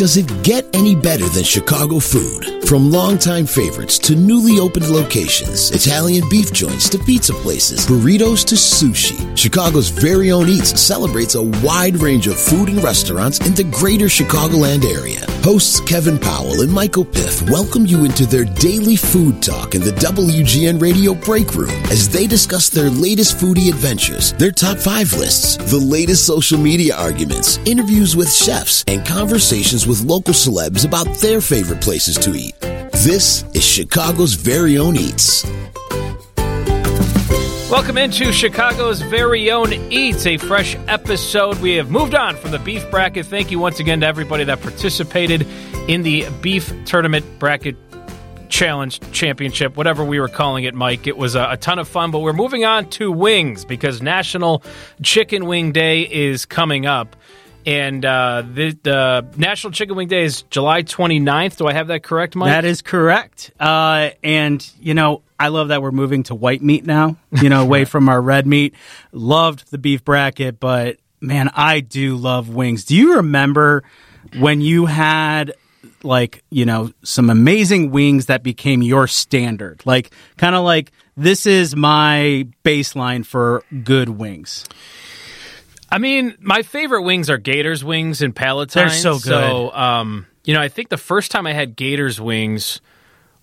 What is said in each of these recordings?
Does it get any better than Chicago food? From longtime favorites to newly opened locations, Italian beef joints to pizza places, burritos to sushi, Chicago's very own Eats celebrates a wide range of food and restaurants in the greater Chicagoland area. Hosts Kevin Powell and Michael Piff welcome you into their daily food talk in the WGN Radio Break Room as they discuss their latest foodie adventures, their top five lists, the latest social media arguments, interviews with chefs, and conversations with local celebs about their favorite places to eat. This is Chicago's very own Eats. Welcome into Chicago's very own Eats, a fresh episode. We have moved on from the beef bracket. Thank you once again to everybody that participated in the beef tournament bracket challenge championship, whatever we were calling it, Mike. It was a, a, ton of fun, but we're moving on to wings because National Chicken Wing Day is coming up. And uh, the, the, National Chicken Wing Day is July 29th. Do I have that correct, Mike? That is correct. Uh, and, you know, I love that we're moving to white meat now, you know, away from our red meat. Loved the beef bracket, but man, I do love wings. Do you remember when you had like, you know, some amazing wings that became your standard? Like, kind of like, this is my baseline for good wings. I mean, my favorite wings are Gators wings and Palatine. They're so good. So, um, you know, I think the first time I had Gators wings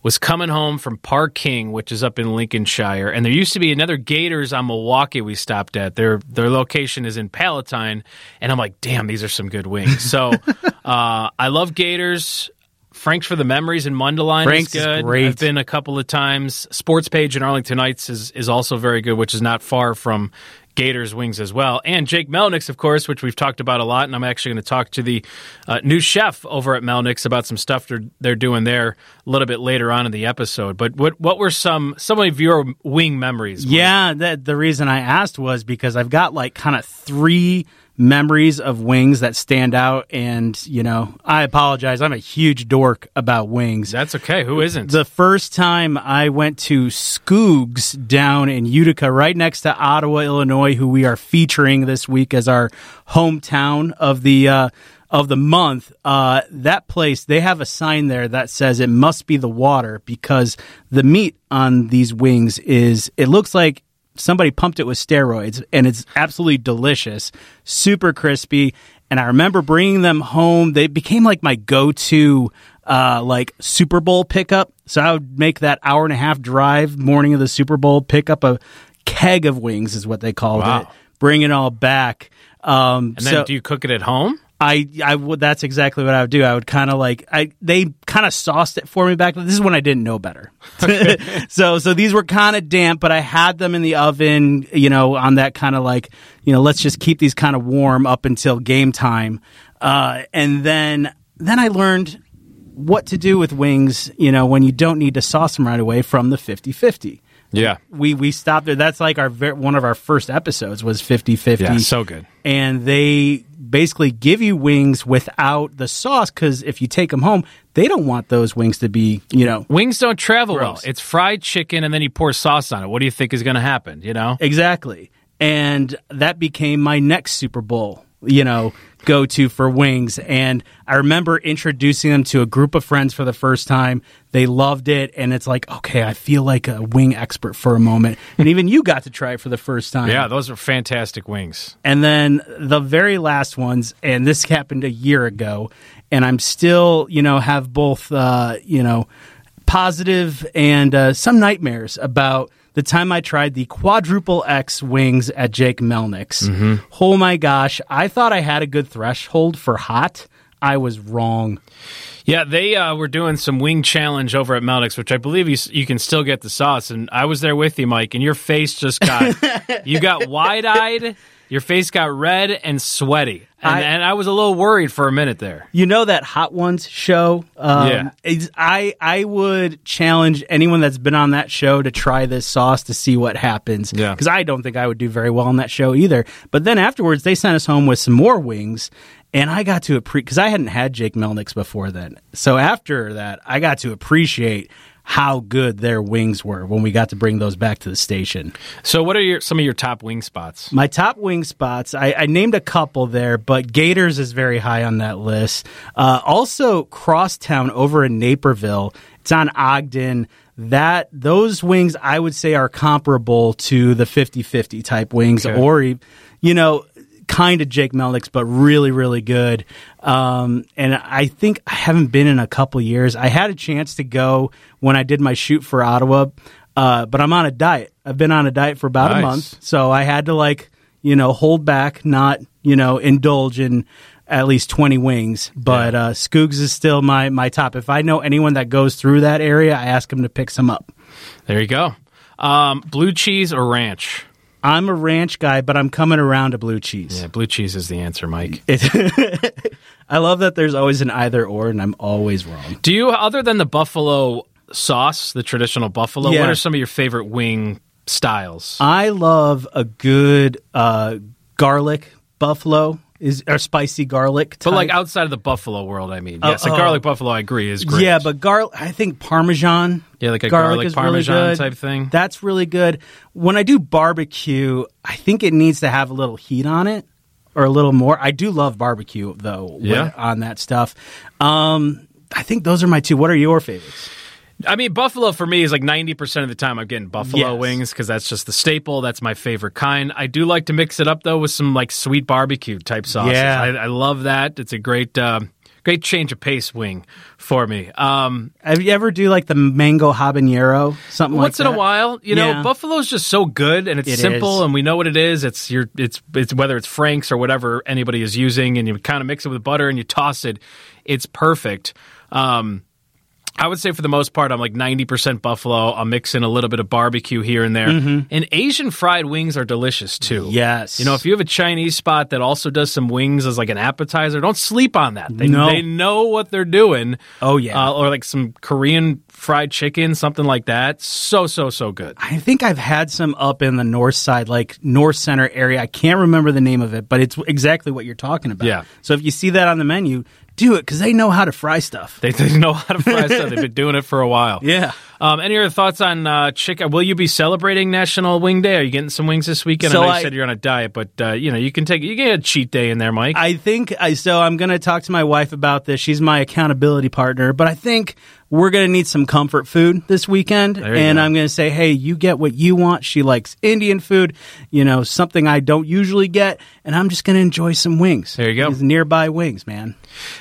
was coming home from Par-King, which is up in Lincolnshire, and there used to be another Gators on Milwaukee we stopped at. Their their location is in Palatine, and I'm like, damn, these are some good wings. So, uh, I love Gators. Frank's for the Memories in Mundelein Frank's is good. Is great. I've been a couple of times. Sports Page in Arlington Heights is, is also very good, which is not far from Gators wings as well. And Jake Melnick's, of course, which we've talked about a lot. And I'm actually going to talk to the uh, new chef over at Melnick's about some stuff they're, they're doing there a little bit later on in the episode. But what what were some some of your wing memories? Mike? Yeah, that, the reason I asked was because I've got like kind of three memories of wings that stand out. And you know i apologize. I'm a huge dork about wings. That's okay. Who isn't? The first time i went to skoog's down in utica right next to ottawa illinois who we are featuring this week as our hometown of the uh, of the month, uh, that place, they have a sign there that says it must be the water because the meat on these wings is, it looks like somebody pumped it with steroids and it's absolutely delicious, super crispy. And I remember bringing them home. They became like my go to, uh, like Super Bowl pickup. So I would make that hour and a half drive morning of the Super Bowl, pick up a keg of wings, is what they called wow. it, bring it all back. Um, and then so, do you cook it at home? I I would that's exactly what I would do. I would kind of like I they kind of sauced it for me back. This is when I didn't know better. so so these were kind of damp, but I had them in the oven, you know, on that kind of like you know let's just keep these kind of warm up until game time, uh, and then then I learned what to do with wings, you know, when you don't need to sauce them right away from the 50-50. Yeah. We we stopped there. That's like our one of our first episodes was 50-50. Yeah, so good. And they basically give you wings without the sauce because if you take them home, they don't want those wings to be, you know. Wings don't travel Gross. well. It's fried chicken and then you pour sauce on it. What do you think is going to happen, you know? Exactly. And that became my next Super Bowl, you know, go to for wings. And I remember introducing them to a group of friends for the first time. They loved it. And it's like, okay, I feel like a wing expert for a moment. And even you got to try it for the first time. Yeah, those are fantastic wings. And then the very last ones, and this happened a year ago, and I'm still, you know, have both, uh, you know, positive and uh, some nightmares about the time I tried the quadruple X wings at Jake Melnick's. Mm-hmm. Oh my gosh, I thought I had a good threshold for hot. I was wrong. Yeah, they uh, were doing some wing challenge over at Melnick's, which I believe you, you can still get the sauce. And I was there with you, Mike, and your face just got you got wide eyed. Your face got red and sweaty, and I, and I, was a little worried for a minute there. You know that Hot Ones show? Um, yeah. I I would challenge anyone that's been on that show to try this sauce to see what happens. Yeah. Because I don't think I would do very well on that show either. But then afterwards, they sent us home with some more wings, and I got to appreciate because I hadn't had Jake Melnick's before then. So after that, I got to appreciate how good their wings were when we got to bring those back to the station. So, what are your some of your top wing spots? My top wing spots, I, I named a couple there, but Gators is very high on that list. Uh, also, Crosstown over in Naperville. It's on Ogden. That those wings, I would say, are comparable to the 50-50 type wings, Okay. or you know, kind of Jake Melnick's, but really, really good. Um, and I think I haven't been in a couple years. I had a chance to go when I did my shoot for Ottawa, uh, but I'm on a diet. I've been on a diet for about Nice. a month, so I had to like you know hold back, not you know indulge in at least 20 wings. But uh, Skoogs is still my my top. If I know anyone that goes through that area, I ask them to pick some up. There you go. Um, blue cheese or ranch? I'm a ranch guy, but I'm coming around to blue cheese. Yeah, blue cheese is the answer, Mike. It- I love that there's always an either or, and I'm always wrong. Do you, other than the buffalo sauce, the traditional buffalo, Yeah. what are some of your favorite wing styles? I love a good uh, garlic buffalo is or spicy garlic. but like outside of the buffalo world, I mean, Oh, yes, a oh. garlic buffalo, I agree, is great. yeah, but garlic. I think Parmesan. Yeah, like a garlic is Parmesan really type thing. That's really good. When I do barbecue, I think it needs to have a little heat on it or a little more. I do love barbecue though. Yeah. with- on that stuff. Um, I think those are my two. What are your favorites? I mean, buffalo for me is like 90% of the time I'm getting buffalo Yes. wings because that's just the staple. That's my favorite kind. I do like to mix it up though with some like sweet barbecue type sauces. Yeah. I, I love that. It's a great, uh, great change of pace wing for me. Um, Have you ever do like the mango habanero something like that. once like in a while, you know, Yeah. buffalo's just so good and it's It simple is. and we know what it is. It's your, it's, it's whether it's Frank's or whatever anybody is using and you kind of mix it with butter and you toss it. It's perfect. Um, I would say for the most part, I'm like 90% buffalo. I'll mix in a little bit of barbecue here and there. And Asian fried wings are delicious too. Mm-hmm. Yes. You know, if you have a Chinese spot that also does some wings as like an appetizer, don't sleep on that. They, No. they know what they're doing. Oh, yeah. Uh, or like some Korean fried chicken, something like that. So, so, so good. I think I've had some up in the north side, like north center area. I can't remember the name of it, but it's exactly what you're talking about. Yeah. So if you see that on the menu, do it because they know how to fry stuff. They, they know how to fry stuff. They've been doing it for a while. Yeah. Um, any other thoughts on uh, chicken? Will you be celebrating National Wing Day? Are you getting some wings this weekend? So I know you I- said you're on a diet, but uh, you know you can take you can get a cheat day in there, Mike. I think I so I'm going to talk to my wife about this. She's my accountability partner, but I think we're going to need some comfort food this weekend and go. I'm going to say, "Hey, you get what you want." She likes Indian food, you know, something I don't usually get, and I'm just going to enjoy some wings. There you go. These nearby wings, man.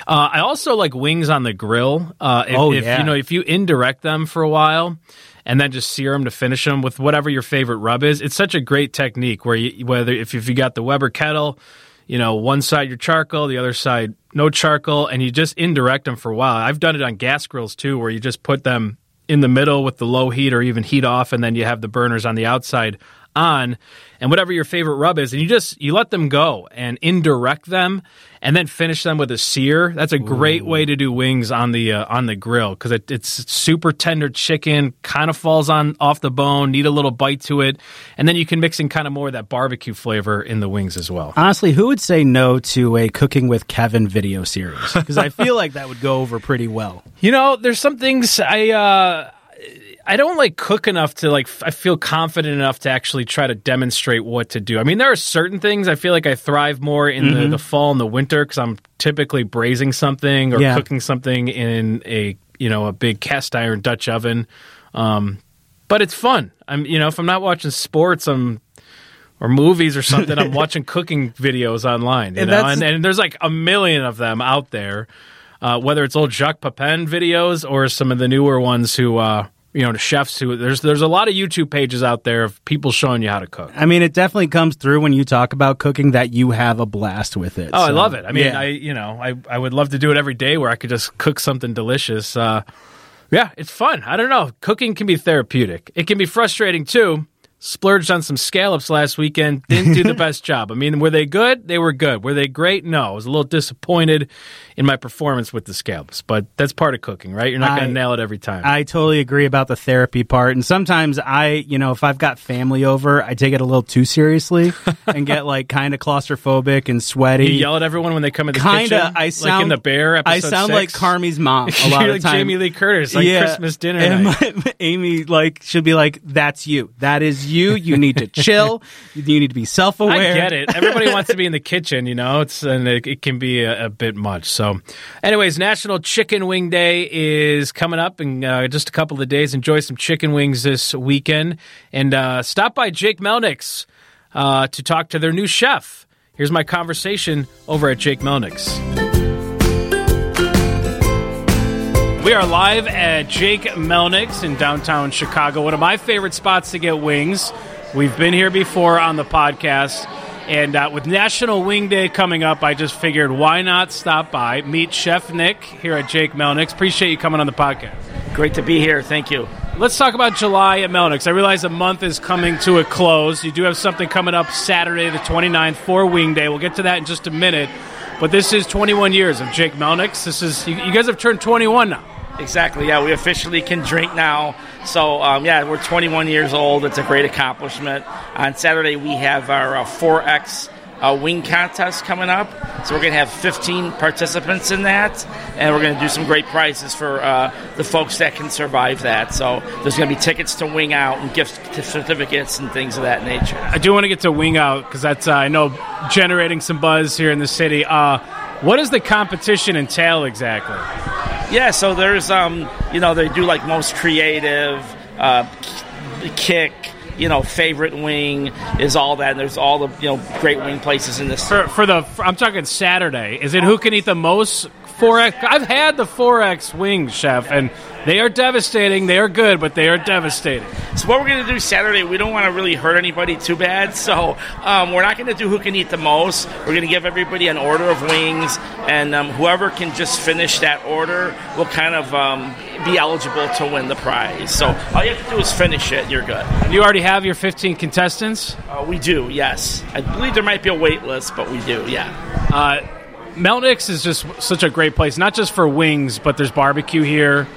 Uh, I also like wings on the grill. Uh, if, Oh, if, yeah. You know, if you indirect them for a while and then just sear them to finish them with whatever your favorite rub is, it's such a great technique where you, whether if, if you got the Weber kettle, you know, one side your charcoal, the other side no charcoal, and you just indirect them for a while. I've done it on gas grills too, where you just put them in the middle with the low heat or even heat off, and then you have the burners on the outside on and whatever your favorite rub is and you just you let them go and indirect them and then finish them with a sear that's a great way to do wings on the uh, on the grill because it, it's super tender chicken kind of falls on off the bone need a little bite to it and then you can mix in kind of more of that barbecue flavor in the wings as well Honestly, who would say no to a cooking with Kevin video series? Because I feel like that would go over pretty well. You know, there's some things I uh I don't like cook enough to like I feel confident enough to actually try to demonstrate what to do. I mean, there are certain things I feel like I thrive more in the, the fall and the winter because I'm typically braising something or Yeah. cooking something in a you know a big cast iron Dutch oven. Um, but it's fun. I'm you know if I'm not watching sports, I'm or movies or something. I'm watching cooking videos online, you And know, and, and there's like a million of them out there. Uh, whether it's old Jacques Pepin videos or some of the newer ones who, uh, you know, the chefs who there's there's a lot of YouTube pages out there of people showing you how to cook. I mean, it definitely comes through when you talk about cooking that you have a blast with it. Oh, I love it. I mean, yeah. I you know, I I would love to do it every day where I could just cook something delicious. Uh, yeah, it's fun. I don't know. Cooking can be therapeutic. It can be frustrating too. Splurged on some scallops last weekend. Didn't do the best job. I mean, were they good? They were good. Were they great? No. I was a little disappointed in my performance with the scallops, but that's part of cooking, right? You're not going to nail it every time. I totally agree about the therapy part. And sometimes I, you know, if I've got family over, I take it a little too seriously and get like kind of claustrophobic and sweaty. you yell at everyone when they come in the kind kitchen. I sound like in the bear. Episode I sound like six? Carmy's mom a lot of like. Jamie Lee Curtis, like Christmas dinner And my- Amy like should be like, "That's you. That is you. You need to chill. You need to be self aware." I get it. Everybody wants to be in the kitchen, you know. It's and it, it can be a, a bit much. So, anyways, National Chicken Wing Day is coming up in uh, just a couple of days. Enjoy some chicken wings this weekend, and uh, stop by Jake Melnick's uh, to talk to their new chef. Here's my conversation over at Jake Melnick's. We are live at Jake Melnick's in downtown Chicago, one of my favorite spots to get wings. We've been here before on the podcast, and uh, with National Wing Day coming up, I just figured why not stop by, meet Chef Nick here at Jake Melnick's. Appreciate you coming on the podcast. Great to be here. Thank you. Let's talk about July at Melnick's. I realize the month is coming to a close. You do have something coming up Saturday, the 29th, for Wing Day. We'll get to that in just a minute. But this is 21 years of Jake Melnick's. This is you, you guys have turned 21 now. Exactly. Yeah, we officially can drink now. So um, yeah, we're 21 years old. It's a great accomplishment. On Saturday we have our uh, 4X uh, wing contest coming up. So we're gonna have 15 participants in that, and we're gonna do some great prizes for uh, the folks that can survive that. So there's gonna be tickets to Wing Out and gift certificates and things of that nature. I do want to get to Wing Out because that's uh, I know generating some buzz here in the city. Uh, what does the competition entail exactly? Yeah, so there's um, you know, they do like most creative, uh, kick, you know, favorite wing is all that. And there's all the you know great wing places in this. For, for the for, I'm talking Saturday. Is it who can eat the most 4x? I've had the 4x wings, chef, and they are devastating. They are good, but they are devastating. So what we're gonna do Saturday, we don't want to really hurt anybody too bad. So um, we're not gonna do who can eat the most. We're gonna give everybody an order of wings, and um, whoever can just finish that order will kind of um, be eligible to win the prize. So all you have to do is finish it. You're good. You already have your 15 contestants. Uh, we do, yes. I believe there might be a wait list, but we do, yeah. Uh, Melnick's is just such a great place, not just for wings, but there's barbecue here.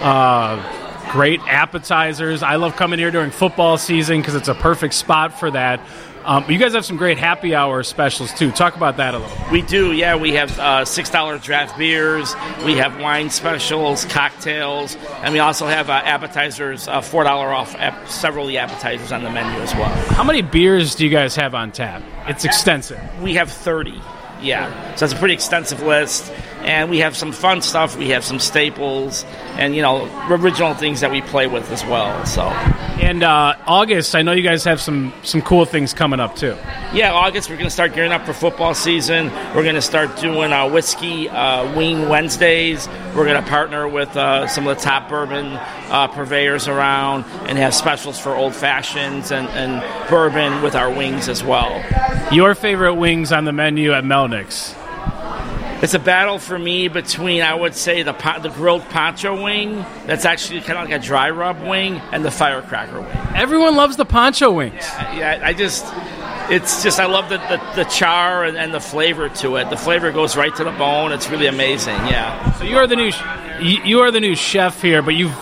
Uh, great appetizers. I love coming here during football season because it's a perfect spot for that. Um, you guys have some great happy hour specials too. Talk about that a little. We do, yeah. We have uh, six dollar draft beers. We have wine specials, cocktails, and we also have uh, appetizers, uh, four dollar off ap- several of the appetizers on the menu as well. How many beers do you guys have on tap? It's extensive. We have thirty, yeah. So it's a pretty extensive list, and we have some fun stuff. We have some staples, and you know, original things that we play with as well. So And uh, August, I know you guys have some some cool things coming up too. Yeah, August we're going to start gearing up for football season. We're going to start doing uh, whiskey uh, wing Wednesdays. We're going to partner with uh, some of the top bourbon uh, purveyors around and have specials for old fashions and, and bourbon with our wings as well. Your favorite wings on the menu at Melnick's? It's a battle for me between I would say the po- the grilled poncho wing that's actually kind of like a dry rub wing and the firecracker wing. Everyone loves the poncho wings. Yeah, I just it's just I love the, the, the char and, and the flavor to it. The flavor goes right to the bone. It's really amazing. Yeah. So you are the new you are the new chef here, but you've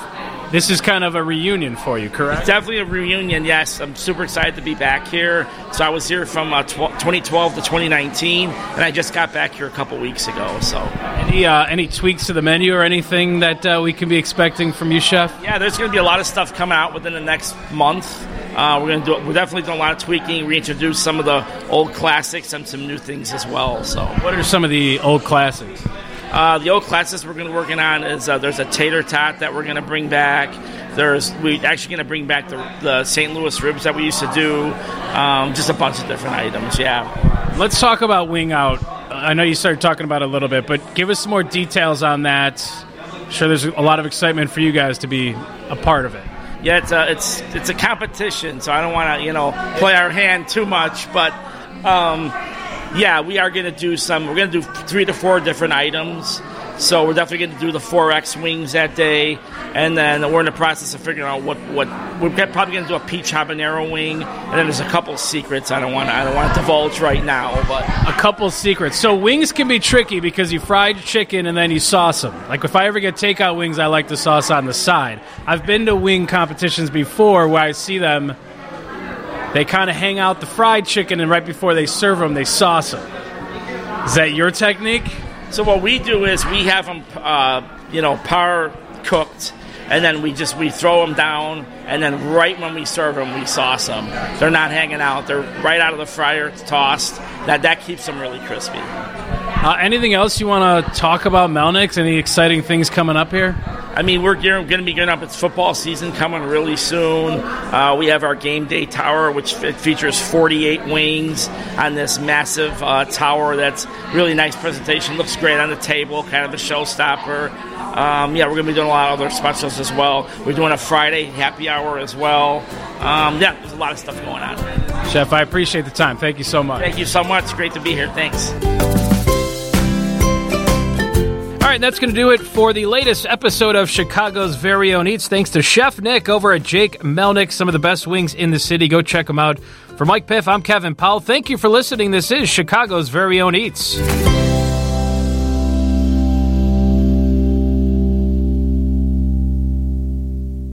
this is kind of a reunion for you, correct? Definitely a reunion, yes. I'm super excited to be back here. So I was here from uh, tw- 2012 to 2019, and I just got back here a couple weeks ago. So Any uh, any tweaks to the menu or anything that uh, we can be expecting from you, chef? yeah, there's going to be a lot of stuff coming out within the next month. Uh, we're going to do. We're definitely doing a lot of tweaking. Reintroduce some of the old classics and some new things as well. So What are some of the old classics? Uh, the old classes we're going to be working on is uh, there's a tater tot that we're going to bring back. There's we actually going to bring back the, the St. Louis ribs that we used to do. Um, just a bunch of different items. Yeah. Let's talk about Wing Out. I know you started talking about it a little bit, but give us some more details on that. Sure, there's a lot of excitement for you guys to be a part of it. Yeah, it's a it's it's a competition, so I don't want to you know play our hand too much, but. Um, yeah, we are going to do some. We're going to do three to four different items. So we're definitely going to do the 4X wings that day, and then we're in the process of figuring out what what we're probably going to do a peach habanero wing, and then there's a couple secrets I don't want I don't want to divulge right now, but a couple secrets. So wings can be tricky because you fried chicken and then you sauce them. Like if I ever get takeout wings, I like the sauce on the side. I've been to wing competitions before where I see them. They kind of hang out the fried chicken, and right before they serve them, they sauce them. Is that your technique? So what we do is we have them, uh, you know, par cooked, and then we just we throw them down, and then right when we serve them, we sauce them. They're not hanging out; they're right out of the fryer, tossed. That that keeps them really crispy. Uh, anything else you want to talk about Melnick's? Any exciting things coming up here? I mean, we're going to be gearing up. It's football season coming really soon. Uh, we have our game day tower, which features 48 wings on this massive uh, tower. That's really nice presentation. Looks great on the table, kind of a showstopper. Um, yeah, we're going to be doing a lot of other specials as well. We're doing a Friday happy hour as well. Um, yeah, there's a lot of stuff going on. Chef, I appreciate the time. Thank you so much. Thank you so much. Great to be here. Thanks. All right, that's going to do it for the latest episode of Chicago's Very Own Eats. Thanks to Chef Nick over at Jake Melnick, some of the best wings in the city. Go check them out. For Mike Piff, I'm Kevin Powell. Thank you for listening. This is Chicago's Very Own Eats.